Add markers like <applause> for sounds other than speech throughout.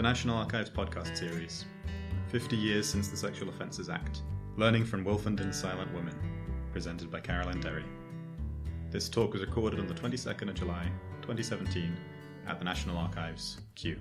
The National Archives podcast series 50 years since the Sexual Offences Act Learning from Wolfenden's Silent Women, presented by Caroline Derry. This talk was recorded on the 22nd of July 2017 at the National Archives, Kew.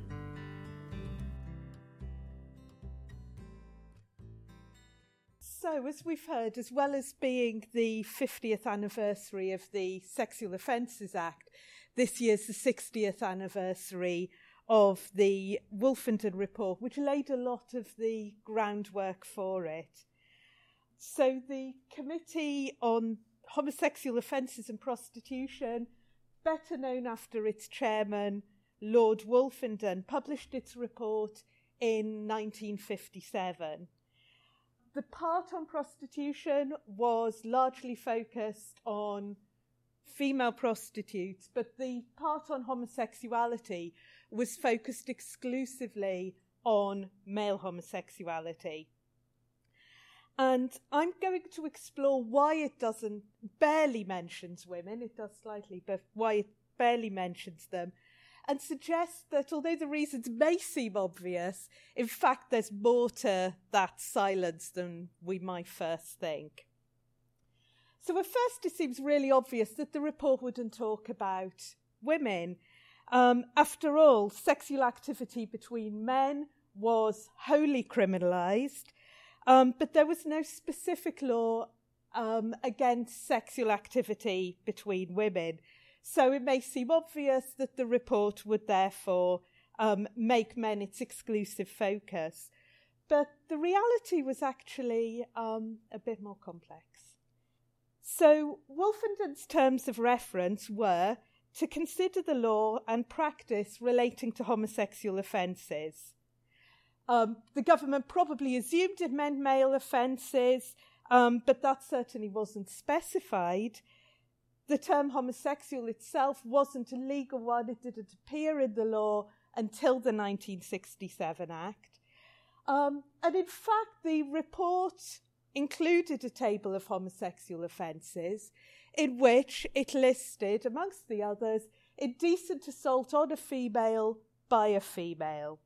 So, as we've heard, as well as being the 50th anniversary of the Sexual Offences Act, this year's the 60th anniversary of the Wolfenden report, which laid a lot of the groundwork for it. So, the Committee on Homosexual Offences and Prostitution, better known after its chairman, Lord Wolfenden, published its report in 1957. The part on prostitution was largely focused on female prostitutes, but the part on homosexuality was focused exclusively on male homosexuality. And I'm going to explore why it doesn't, barely mentions women, it does slightly, but why it barely mentions them, and suggest that although the reasons may seem obvious, in fact, there's more to that silence than we might first think. So, at first, it seems really obvious that the report wouldn't talk about women. Um, after all, sexual activity between men was wholly criminalised, um, but there was no specific law um, against sexual activity between women. So it may seem obvious that the report would therefore um, make men its exclusive focus. But the reality was actually um, a bit more complex. So Wolfenden's terms of reference were to consider the law and practice relating to homosexual offences. Um, the government probably assumed it meant male offences, um, but that certainly wasn't specified. The term homosexual itself wasn't a legal one, it didn't appear in the law until the 1967 Act. Um, and in fact, the report included a table of homosexual offences in which it listed, amongst the others, indecent assault on a female by a female.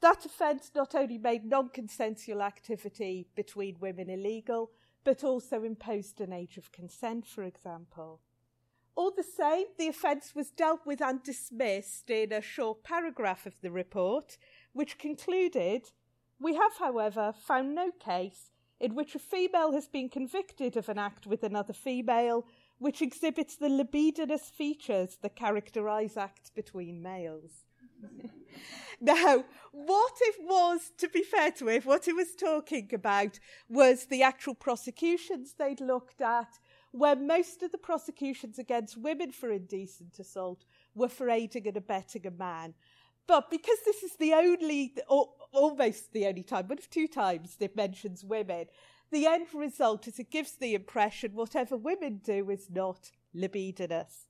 That offence not only made non consensual activity between women illegal, but also imposed an age of consent, for example. All the same, the offence was dealt with and dismissed in a short paragraph of the report, which concluded We have, however, found no case in which a female has been convicted of an act with another female which exhibits the libidinous features that characterise acts between males. <laughs> now, what it was, to be fair to it, what it was talking about was the actual prosecutions they'd looked at, where most of the prosecutions against women for indecent assault were for aiding and abetting a man. But because this is the only, or almost the only time, one of two times it mentions women, the end result is it gives the impression whatever women do is not libidinous.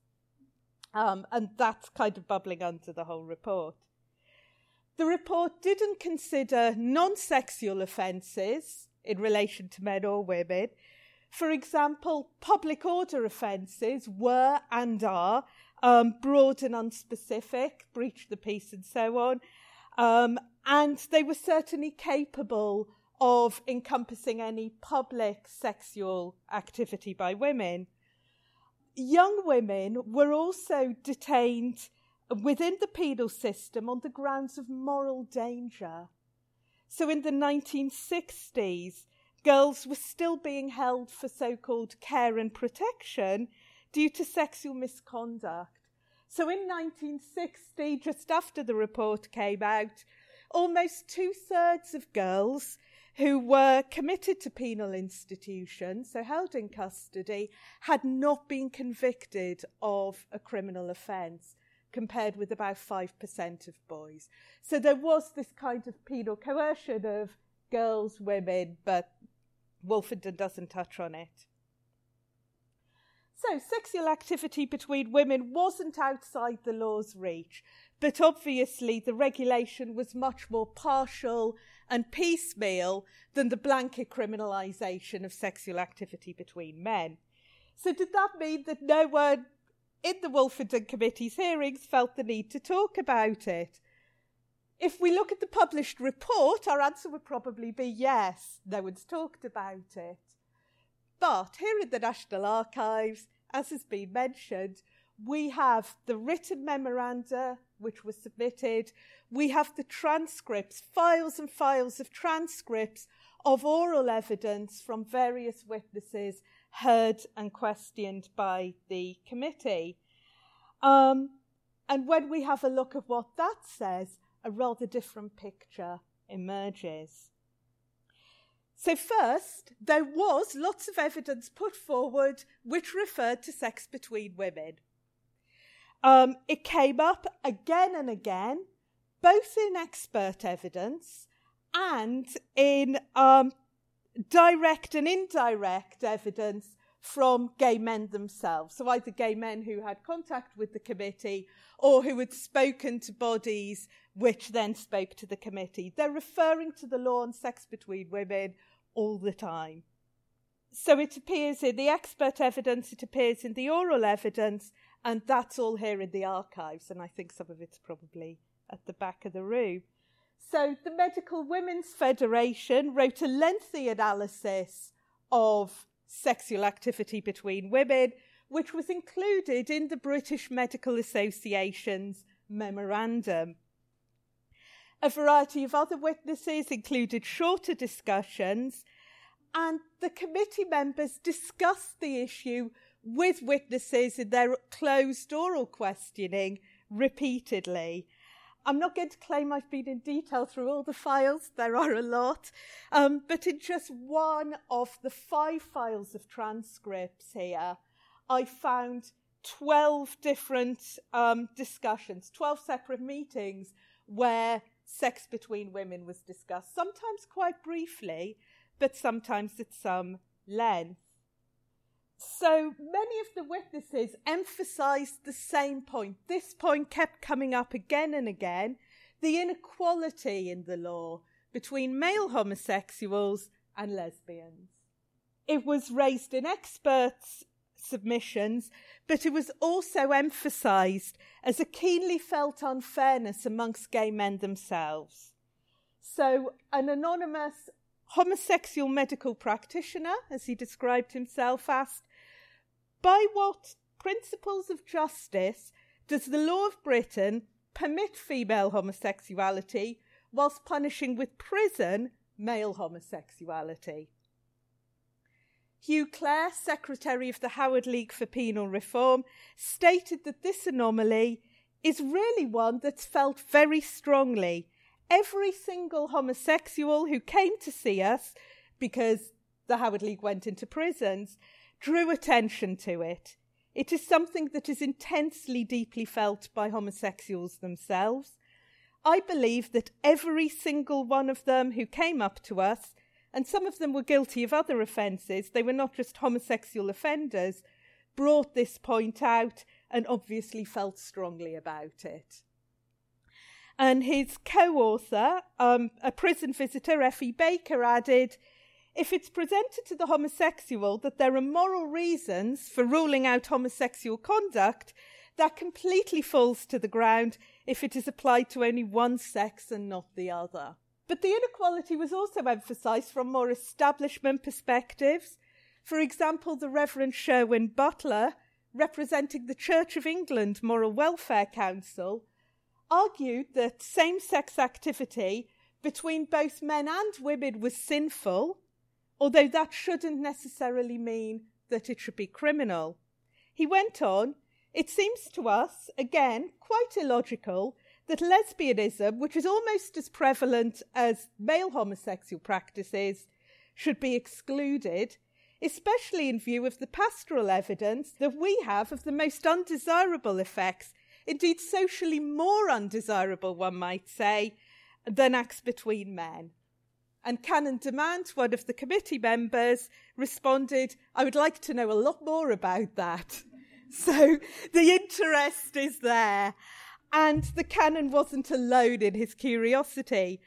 Um, and that's kind of bubbling under the whole report. The report didn't consider non sexual offences in relation to men or women. For example, public order offences were and are um, broad and unspecific, breach the peace and so on. Um, and they were certainly capable of encompassing any public sexual activity by women young women were also detained within the penal system on the grounds of moral danger. So in the 1960s, girls were still being held for so called care and protection due to sexual misconduct. So in 1960, just after the report came out, almost two thirds of girls who were committed to penal institutions, so held in custody, had not been convicted of a criminal offence, compared with about 5% of boys. So there was this kind of penal coercion of girls, women, but Wolfenden doesn't touch on it. So, sexual activity between women wasn't outside the law's reach, but obviously the regulation was much more partial and piecemeal than the blanket criminalisation of sexual activity between men. So, did that mean that no one in the Wolfenden Committee's hearings felt the need to talk about it? if we look at the published report, our answer would probably be yes, no one's talked about it. But here in the National Archives, as has been mentioned, we have the written memoranda which were submitted, we have the transcripts, files and files of transcripts of oral evidence from various witnesses heard and questioned by the committee. Um, and when we have a look at what that says, a rather different picture emerges. So, first, there was lots of evidence put forward which referred to sex between women. Um, it came up again and again, both in expert evidence and in um, direct and indirect evidence from gay men themselves. So, either gay men who had contact with the committee or who had spoken to bodies which then spoke to the committee. They're referring to the law on sex between women all the time. So, it appears in the expert evidence, it appears in the oral evidence, and that's all here in the archives. And I think some of it's probably at the back of the room. So, the Medical Women's Federation wrote a lengthy analysis of sexual activity between women, which was included in the British Medical Association's memorandum. A variety of other witnesses included shorter discussions, and the committee members discussed the issue with witnesses in their closed oral questioning repeatedly. I'm not going to claim I've been in detail through all the files, there are a lot, um, but in just one of the five files of transcripts here, I found 12 different um, discussions, 12 separate meetings where sex between women was discussed, sometimes quite briefly, but sometimes at some length. So many of the witnesses emphasized the same point. This point kept coming up again and again the inequality in the law between male homosexuals and lesbians. It was raised in experts' submissions, but it was also emphasized as a keenly felt unfairness amongst gay men themselves. So, an anonymous homosexual medical practitioner, as he described himself, asked by what principles of justice does the law of Britain permit female homosexuality whilst punishing with prison male homosexuality? Hugh Klare, Secretary of the Howard League for Penal Reform, stated that this anomaly is really one that's felt very strongly. Every single homosexual who came to see us, because the Howard League went into prisons, drew attention to it. It is something that is intensely deeply felt by homosexuals themselves. I believe that every single one of them who came up to us, and some of them were guilty of other offences, they were not just homosexual offenders, brought this point out and obviously felt strongly about it. And his co author, um, a prison visitor, Effie Baker, added if it's presented to the homosexual that there are moral reasons for ruling out homosexual conduct, that completely falls to the ground if it is applied to only one sex and not the other. But the inequality was also emphasised from more establishment perspectives. For example, the Reverend Sherwin Bailey, representing the Church of England Moral Welfare Council, argued that same sex activity between both men and women was sinful although that shouldn't necessarily mean that it should be criminal. He went on, it seems to us, again, quite illogical that lesbianism, which is almost as prevalent as male homosexual practices, should be excluded, especially in view of the pastoral evidence that we have of the most undesirable effects, indeed socially more undesirable, one might say, than acts between men. And Canon Demant, one of the committee members, responded, I would like to know a lot more about that. <laughs> So the interest is there. And the canon wasn't alone in his curiosity.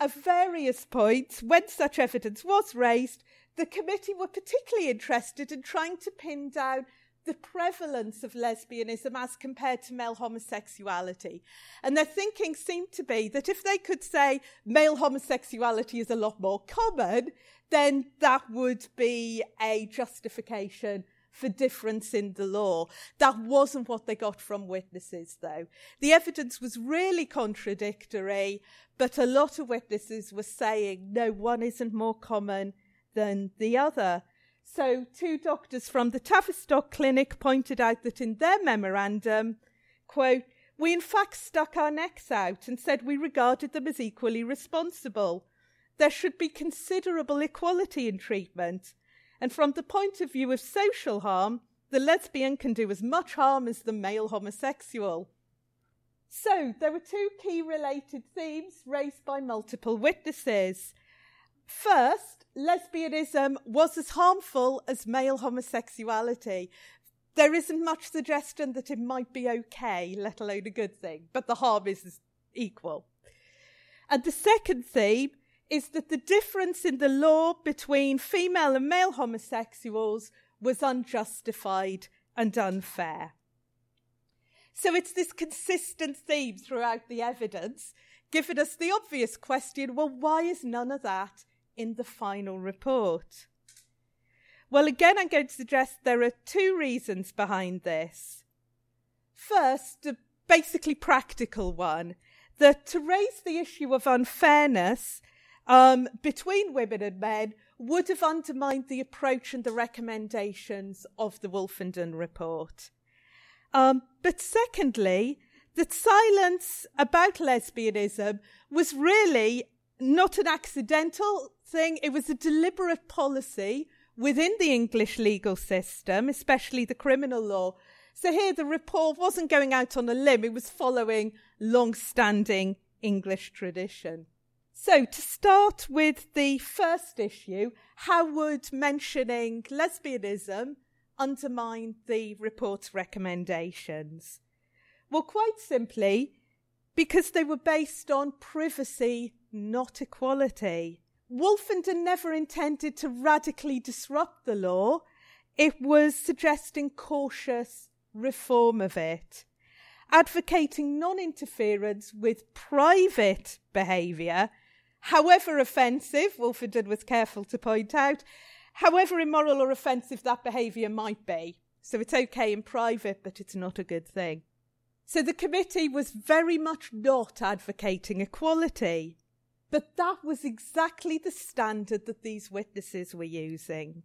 At various points, when such evidence was raised, the committee were particularly interested in trying to pin down the prevalence of lesbianism as compared to male homosexuality. And their thinking seemed to be that if they could say male homosexuality is a lot more common, then that would be a justification for difference in the law. That wasn't what they got from witnesses, though. The evidence was really contradictory, but a lot of witnesses were saying, no, one isn't more common than the other. So, two doctors from the Tavistock Clinic pointed out that in their memorandum, quote, we in fact stuck our necks out and said we regarded them as equally responsible. There should be considerable equality in treatment. And from the point of view of social harm, the lesbian can do as much harm as the male homosexual. So, there were two key related themes raised by multiple witnesses. First, lesbianism was as harmful as male homosexuality. There isn't much suggestion that it might be okay, let alone a good thing, but the harm is equal. And the second theme is that the difference in the law between female and male homosexuals was unjustified and unfair. So it's this consistent theme throughout the evidence, giving us the obvious question well, why is none of that in the final report? Well, again, I'm going to suggest there are two reasons behind this. First, a basically practical one that to raise the issue of unfairness um, between women and men would have undermined the approach and the recommendations of the Wolfenden report. Um, but secondly, that silence about lesbianism was really not an accidental thing, it was a deliberate policy within the English legal system, especially the criminal law. So here the report wasn't going out on a limb, it was following long standing English tradition. So, to start with the first issue, how would mentioning lesbianism undermine the report's recommendations? Well, quite simply, because they were based on privacy, not equality. Wolfenden never intended to radically disrupt the law, it was suggesting cautious reform of it, advocating non interference with private behaviour however offensive, Wolfenden was careful to point out, however immoral or offensive that behaviour might be. So it's okay in private, but it's not a good thing. So the committee was very much not advocating equality. But that was exactly the standard that these witnesses were using.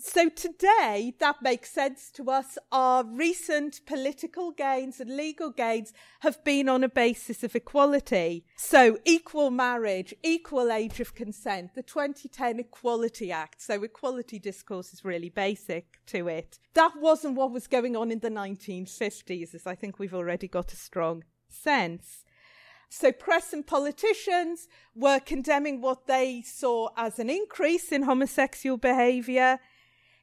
So today, that makes sense to us. Our recent political gains and legal gains have been on a basis of equality. So equal marriage, equal age of consent, the 2010 Equality Act. So equality discourse is really basic to it. That wasn't what was going on in the 1950s, as I think we've already got a strong sense. So press and politicians were condemning what they saw as an increase in homosexual behaviour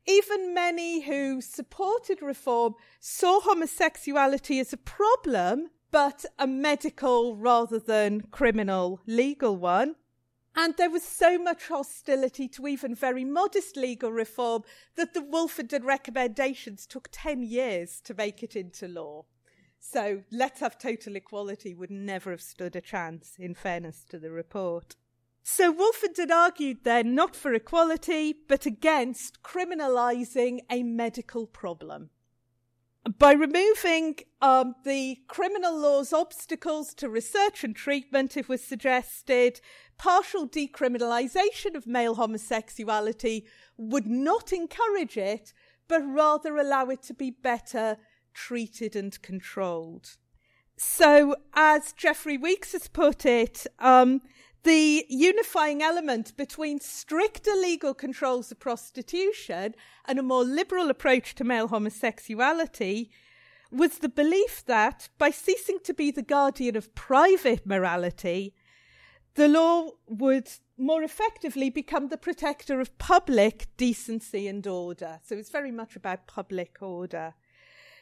even many who supported reform saw homosexuality as a problem, but a medical rather than criminal legal one. And there was so much hostility to even very modest legal reform that the Wolfenden recommendations took 10 years to make it into law. So, let's have total equality would never have stood a chance, in fairness to the report. So Wolfenden argued then not for equality, but against criminalising a medical problem. By removing um, the criminal law's obstacles to research and treatment, it was suggested partial decriminalisation of male homosexuality would not encourage it, but rather allow it to be better treated and controlled. So, as Jeffrey Weeks has put it, um, the unifying element between stricter legal controls of prostitution and a more liberal approach to male homosexuality was the belief that by ceasing to be the guardian of private morality, the law would more effectively become the protector of public decency and order. So it's very much about public order.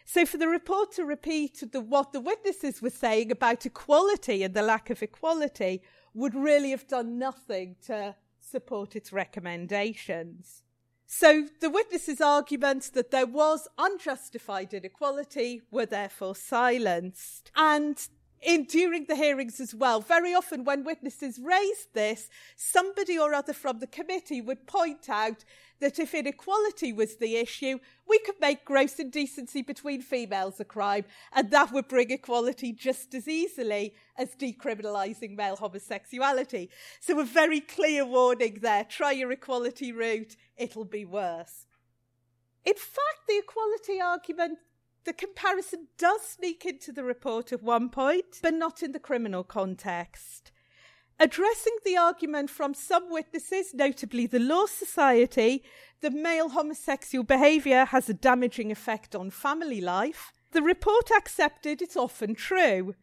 So for the report to repeat the, what the witnesses were saying about equality and the lack of equality would really have done nothing to support its recommendations. So the witnesses' arguments that there was unjustified inequality were therefore silenced. And in during the hearings as well, very often when witnesses raised this, somebody or other from the committee would point out that if inequality was the issue, we could make gross indecency between females a crime, and that would bring equality just as easily as decriminalising male homosexuality. So, a very clear warning there try your equality route, it'll be worse. In fact, the equality argument the comparison does sneak into the report at one point, but not in the criminal context. Addressing the argument from some witnesses, notably the Law Society, that male homosexual behaviour has a damaging effect on family life, the report accepted it's often true,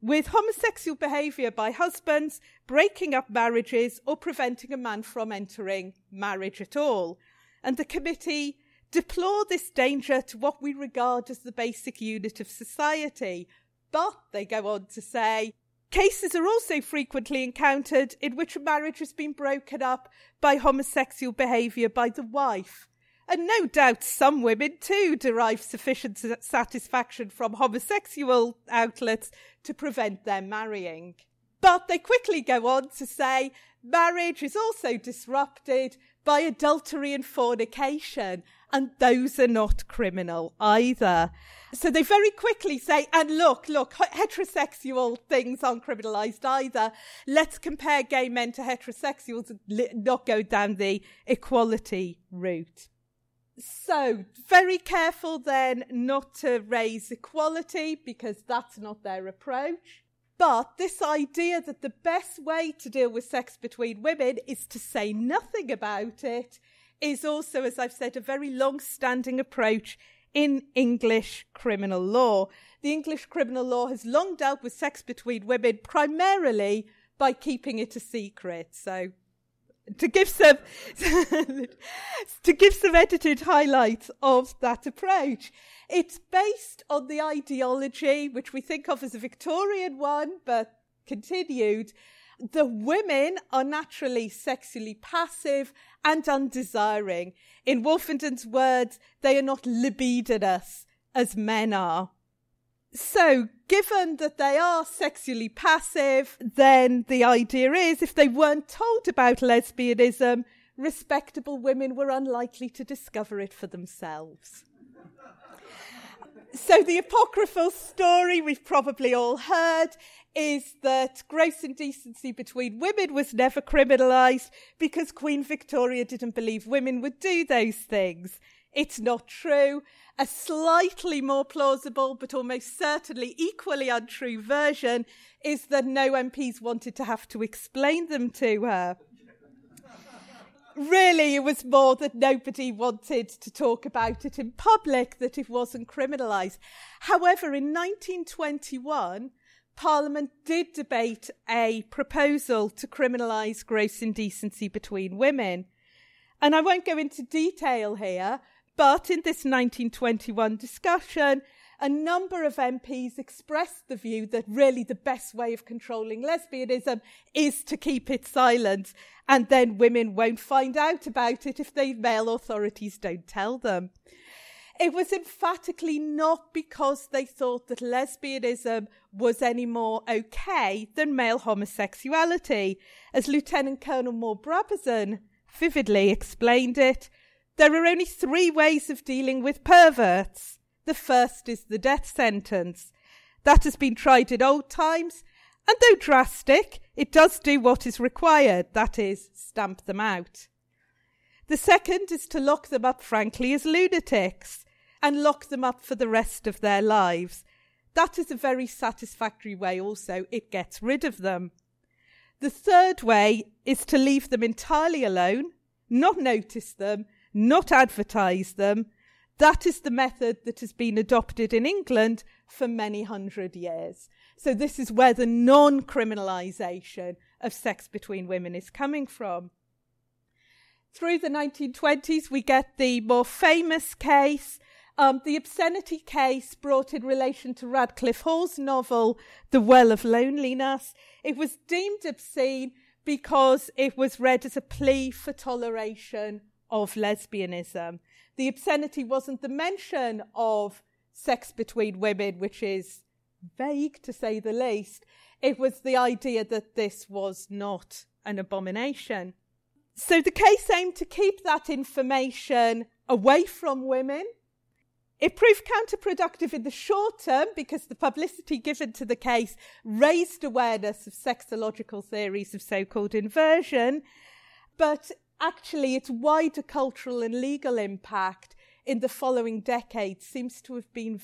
with homosexual behaviour by husbands breaking up marriages or preventing a man from entering marriage at all. And the committee deplore this danger to what we regard as the basic unit of society. But they go on to say, Cases are also frequently encountered in which a marriage has been broken up by homosexual behaviour by the wife. And no doubt some women too derive sufficient satisfaction from homosexual outlets to prevent their marrying. But they quickly go on to say marriage is also disrupted by adultery and fornication, and those are not criminal either. So they very quickly say, and look, look, heterosexual things aren't criminalised either. Let's compare gay men to heterosexuals not go down the equality route. So, very careful then not to raise equality because that's not their approach. But this idea that the best way to deal with sex between women is to say nothing about it is also, as I've said, a very long standing approach in English criminal law. The English criminal law has long dealt with sex between women primarily by keeping it a secret. So to give some <laughs> to give some edited highlights of that approach. It's based on the ideology which we think of as a Victorian one, but continued. The women are naturally sexually passive and undesiring. In Wolfenden's words, they are not libidinous as men are. So, given that they are sexually passive, then the idea is if they weren't told about lesbianism, respectable women were unlikely to discover it for themselves. So, the apocryphal story we've probably all heard is that gross indecency between women was never criminalised because Queen Victoria didn't believe women would do those things. It's not true. A slightly more plausible, but almost certainly equally untrue version is that no MPs wanted to have to explain them to her. really, it was more that nobody wanted to talk about it in public, that it wasn't criminalised. However, in 1921, Parliament did debate a proposal to criminalise gross indecency between women. And I won't go into detail here, but in this 1921 discussion, a number of MPs expressed the view that really the best way of controlling lesbianism is to keep it silent, and then women won't find out about it if the male authorities don't tell them. It was emphatically not because they thought that lesbianism was any more okay than male homosexuality. As Lieutenant Colonel Moore Brabazon vividly explained it, there are only three ways of dealing with perverts. The first is the death sentence. That has been tried in old times, and though drastic, it does do what is required that is, stamp them out. The second is to lock them up frankly as lunatics and lock them up for the rest of their lives. That is a very satisfactory way, also, it gets rid of them. The third way is to leave them entirely alone, not notice them, not advertise them. That is the method that has been adopted in England for many hundred years. So, this is where the non criminalisation of sex between women is coming from. Through the 1920s, we get the more famous case, um, the obscenity case brought in relation to Radclyffe Hall's novel, The Well of Loneliness. It was deemed obscene because it was read as a plea for toleration of lesbianism. The obscenity wasn't the mention of sex between women, which is vague to say the least. It was the idea that this was not an abomination. So the case aimed to keep that information away from women. It proved counterproductive in the short term because the publicity given to the case raised awareness of sexological theories of so called inversion. But actually, its wider cultural and legal impact in the following decades seems to have been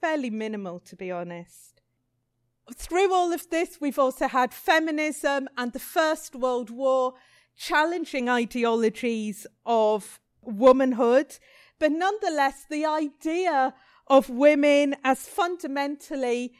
fairly minimal, to be honest. Through all of this, we've also had feminism and the First World War challenging ideologies of womanhood, but nonetheless, the idea of women as fundamentally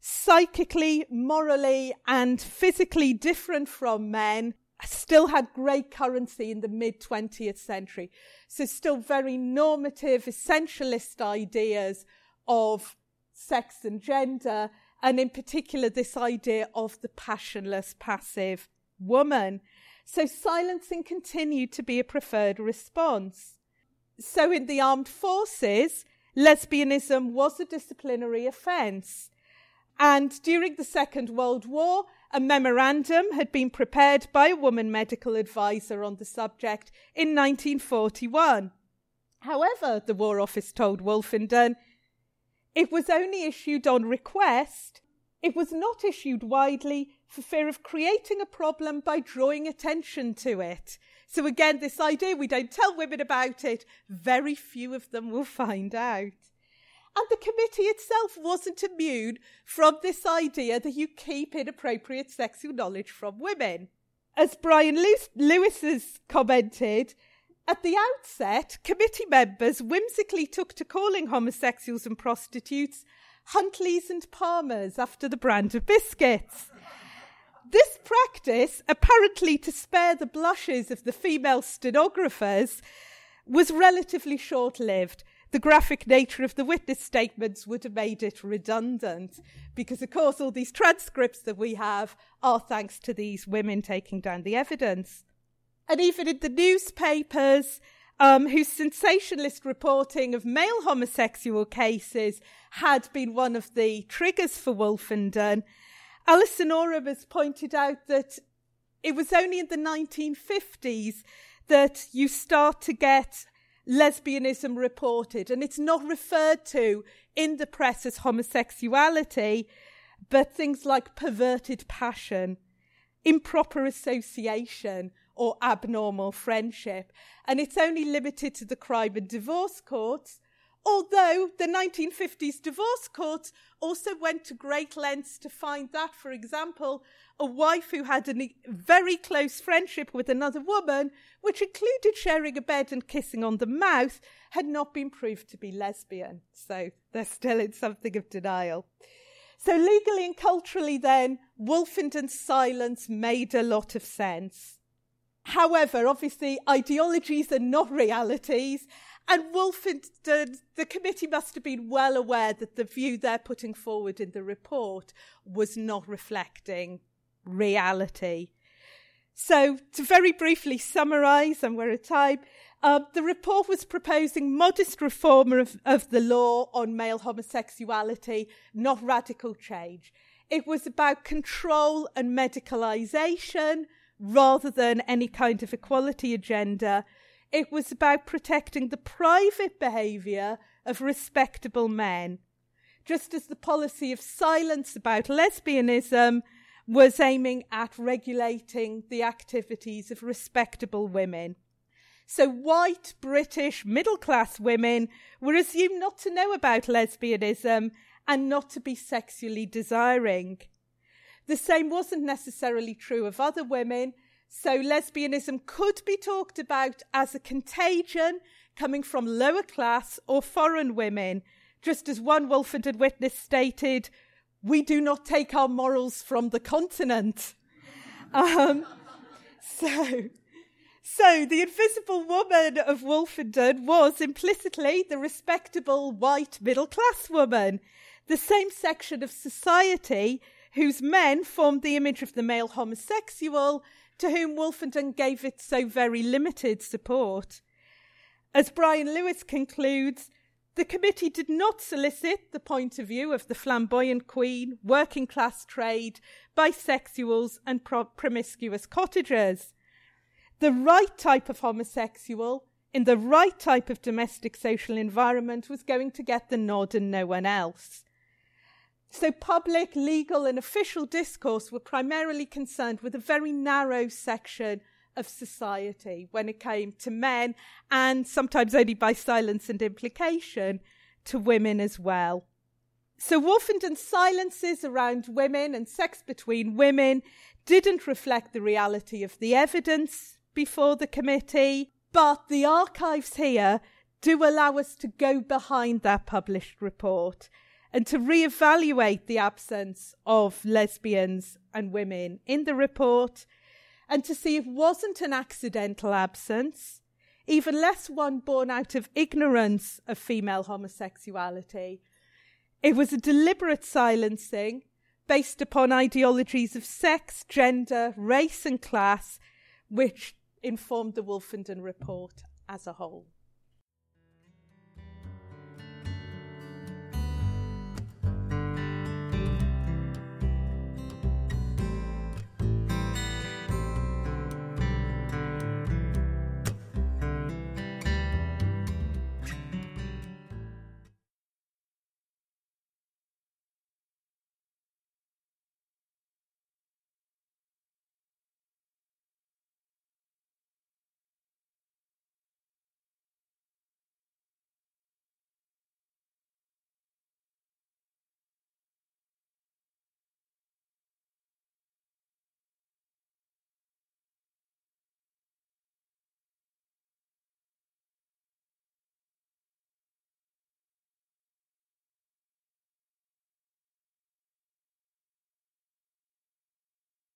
psychically, morally, and physically different from men still had great currency in the mid 20th century. So, still very normative, essentialist ideas of sex and gender, and in particular, this idea of the passionless, passive woman. So, silencing continued to be a preferred response. So, in the armed forces, lesbianism was a disciplinary offence. And during the Second World War, a memorandum had been prepared by a woman medical advisor on the subject in 1941. However, the War Office told Wolfenden, it was only issued on request. It was not issued widely for fear of creating a problem by drawing attention to it. So, again, this idea we don't tell women about it, very few of them will find out. And the committee itself wasn't immune from this idea that you keep inappropriate sexual knowledge from women. As Brian Lewis has commented, at the outset, committee members whimsically took to calling homosexuals and prostitutes Huntleys and Palmers after the brand of biscuits. This practice, apparently to spare the blushes of the female stenographers, was relatively short lived the graphic nature of the witness statements would have made it redundant because, of course, all these transcripts that we have are thanks to these women taking down the evidence. And even in the newspapers, um, whose sensationalist reporting of male homosexual cases had been one of the triggers for Wolfenden, Alison Oram has pointed out that it was only in the 1950s that you start to get lesbianism reported, and it's not referred to in the press as homosexuality, but things like perverted passion, improper association, or abnormal friendship. And it's only limited to the crime and divorce courts, although the 1950s divorce courts also went to great lengths to find that, for example, a wife who had a very close friendship with another woman, which included sharing a bed and kissing on the mouth, had not been proved to be lesbian. So they're still in something of denial. So legally and culturally, then, Wolfenden's silence made a lot of sense. However, obviously, ideologies are not realities, and Wolfenden, the committee must have been well aware that the view they're putting forward in the report was not reflecting reality. So, to very briefly summarise, and we're at time, uh, the report was proposing modest reform of, of the law on male homosexuality, not radical change. It was about control and medicalisation rather than any kind of equality agenda It was about protecting the private behaviour of respectable men, just as the policy of silence about lesbianism was aiming at regulating the activities of respectable women. So, white, British, middle class women were assumed not to know about lesbianism and not to be sexually desiring. The same wasn't necessarily true of other women, so lesbianism could be talked about as a contagion coming from lower class or foreign women, just as one Wolfenden witness stated, we do not take our morals from the continent. Um, <laughs> so, so the invisible woman of Wolfenden was implicitly the respectable white middle class woman, the same section of society whose men formed the image of the male homosexual to whom Wolfenden gave it so very limited support. As Brian Lewis concludes, the committee did not solicit the point of view of the flamboyant queen, working class trade, bisexuals, and pro- promiscuous cottagers. The right type of homosexual in the right type of domestic social environment was going to get the nod and no one else. So, public, legal, and official discourse were primarily concerned with a very narrow section of society when it came to men, and sometimes only by silence and implication to women as well. So, Wolfenden's silences around women and sex between women didn't reflect the reality of the evidence before the committee, but the archives here do allow us to go behind that published report and to re-evaluate the absence of lesbians and women in the report and to see if it wasn't an accidental absence, even less one born out of ignorance of female homosexuality. It was a deliberate silencing based upon ideologies of sex, gender, race, and class, which informed the Wolfenden report as a whole.